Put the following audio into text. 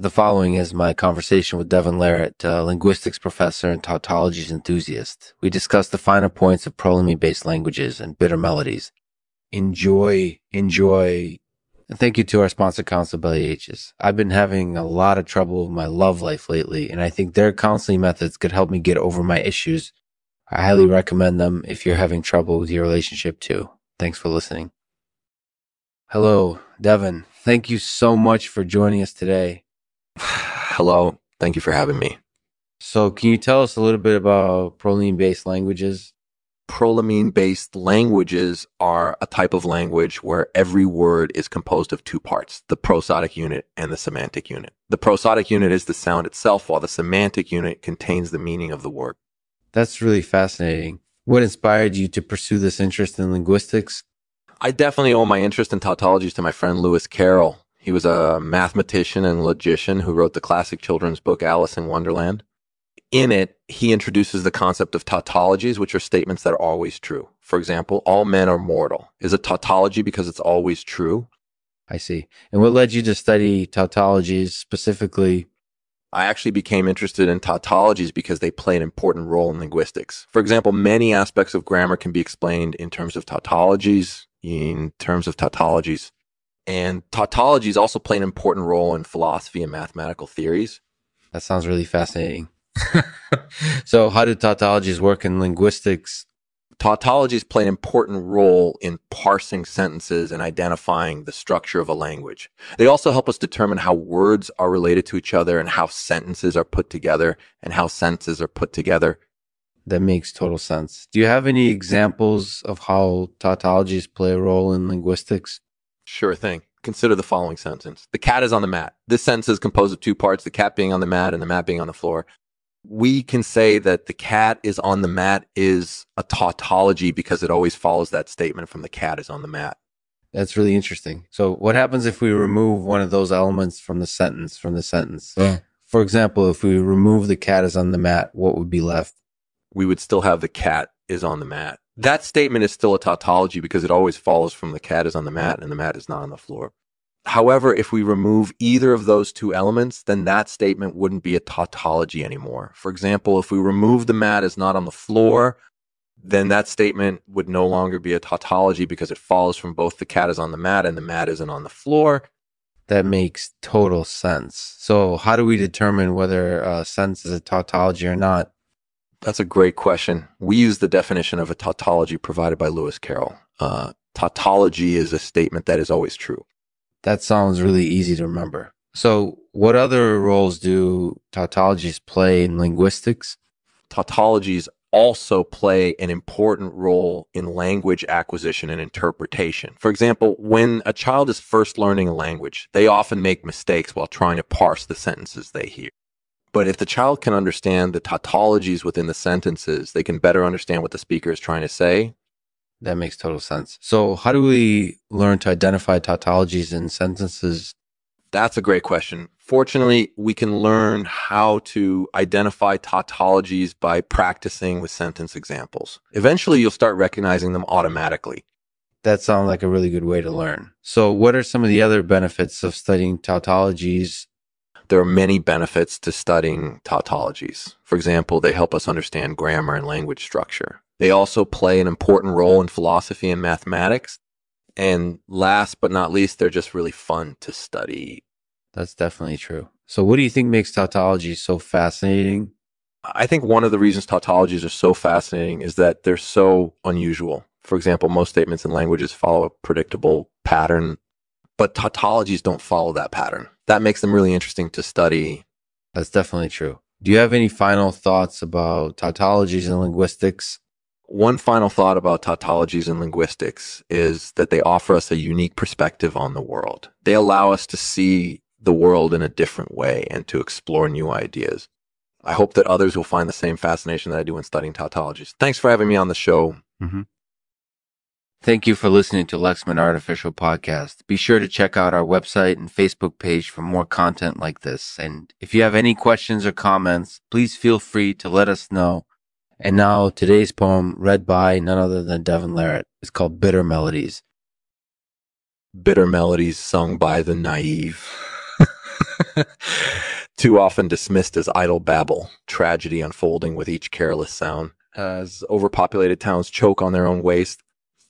The following is my conversation with Devon Larratt, a linguistics professor and tautologies enthusiast. We discuss the finer points of prolamin based languages and bitter melodies. Enjoy, enjoy. And thank you to our sponsor, Counsel Belly H's. I've been having a lot of trouble with my love life lately, and I think their counseling methods could help me get over my issues. I highly recommend them if you're having trouble with your relationship too. Thanks for listening. Hello, Devon. Thank you so much for joining us today. Hello. Thank you for having me. So, can you tell us a little bit about prolamin based languages? Prolamin based languages are a type of language where every word is composed of two parts the prosodic unit and the semantic unit. The prosodic unit is the sound itself, while the semantic unit contains the meaning of the word. That's really fascinating. What inspired you to pursue this interest in linguistics? I definitely owe my interest in tautologies to my friend Lewis Carroll. He was a mathematician and logician who wrote the classic children's book Alice in Wonderland. In it, he introduces the concept of tautologies, which are statements that are always true. For example, all men are mortal is a tautology because it's always true. I see. And what led you to study tautologies specifically? I actually became interested in tautologies because they play an important role in linguistics. For example, many aspects of grammar can be explained in terms of tautologies, in terms of tautologies. And tautologies also play an important role in philosophy and mathematical theories. That sounds really fascinating. so, how do tautologies work in linguistics? Tautologies play an important role in parsing sentences and identifying the structure of a language. They also help us determine how words are related to each other and how sentences are put together and how sentences are put together. That makes total sense. Do you have any examples of how tautologies play a role in linguistics? Sure thing. Consider the following sentence. The cat is on the mat. This sentence is composed of two parts, the cat being on the mat and the mat being on the floor. We can say that the cat is on the mat is a tautology because it always follows that statement from the cat is on the mat. That's really interesting. So what happens if we remove one of those elements from the sentence from the sentence? Yeah. For example, if we remove the cat is on the mat, what would be left? We would still have the cat is on the mat. That statement is still a tautology because it always follows from the cat is on the mat and the mat is not on the floor. However, if we remove either of those two elements, then that statement wouldn't be a tautology anymore. For example, if we remove the mat is not on the floor, then that statement would no longer be a tautology because it follows from both the cat is on the mat and the mat isn't on the floor. That makes total sense. So, how do we determine whether uh, a sentence is a tautology or not? That's a great question. We use the definition of a tautology provided by Lewis Carroll. Uh, tautology is a statement that is always true. That sounds really easy to remember. So, what other roles do tautologies play in linguistics? Tautologies also play an important role in language acquisition and interpretation. For example, when a child is first learning a language, they often make mistakes while trying to parse the sentences they hear. But if the child can understand the tautologies within the sentences, they can better understand what the speaker is trying to say. That makes total sense. So, how do we learn to identify tautologies in sentences? That's a great question. Fortunately, we can learn how to identify tautologies by practicing with sentence examples. Eventually, you'll start recognizing them automatically. That sounds like a really good way to learn. So, what are some of the other benefits of studying tautologies there are many benefits to studying tautologies. For example, they help us understand grammar and language structure. They also play an important role in philosophy and mathematics. And last but not least, they're just really fun to study. That's definitely true. So, what do you think makes tautology so fascinating? I think one of the reasons tautologies are so fascinating is that they're so unusual. For example, most statements in languages follow a predictable pattern, but tautologies don't follow that pattern that makes them really interesting to study. That's definitely true. Do you have any final thoughts about tautologies and linguistics? One final thought about tautologies and linguistics is that they offer us a unique perspective on the world. They allow us to see the world in a different way and to explore new ideas. I hope that others will find the same fascination that I do in studying tautologies. Thanks for having me on the show. Mm-hmm. Thank you for listening to Lexman Artificial Podcast. Be sure to check out our website and Facebook page for more content like this. And if you have any questions or comments, please feel free to let us know. And now today's poem read by none other than Devon Larratt is called Bitter Melodies. Bitter Melodies sung by the naive. Too often dismissed as idle babble, tragedy unfolding with each careless sound. As overpopulated towns choke on their own waste,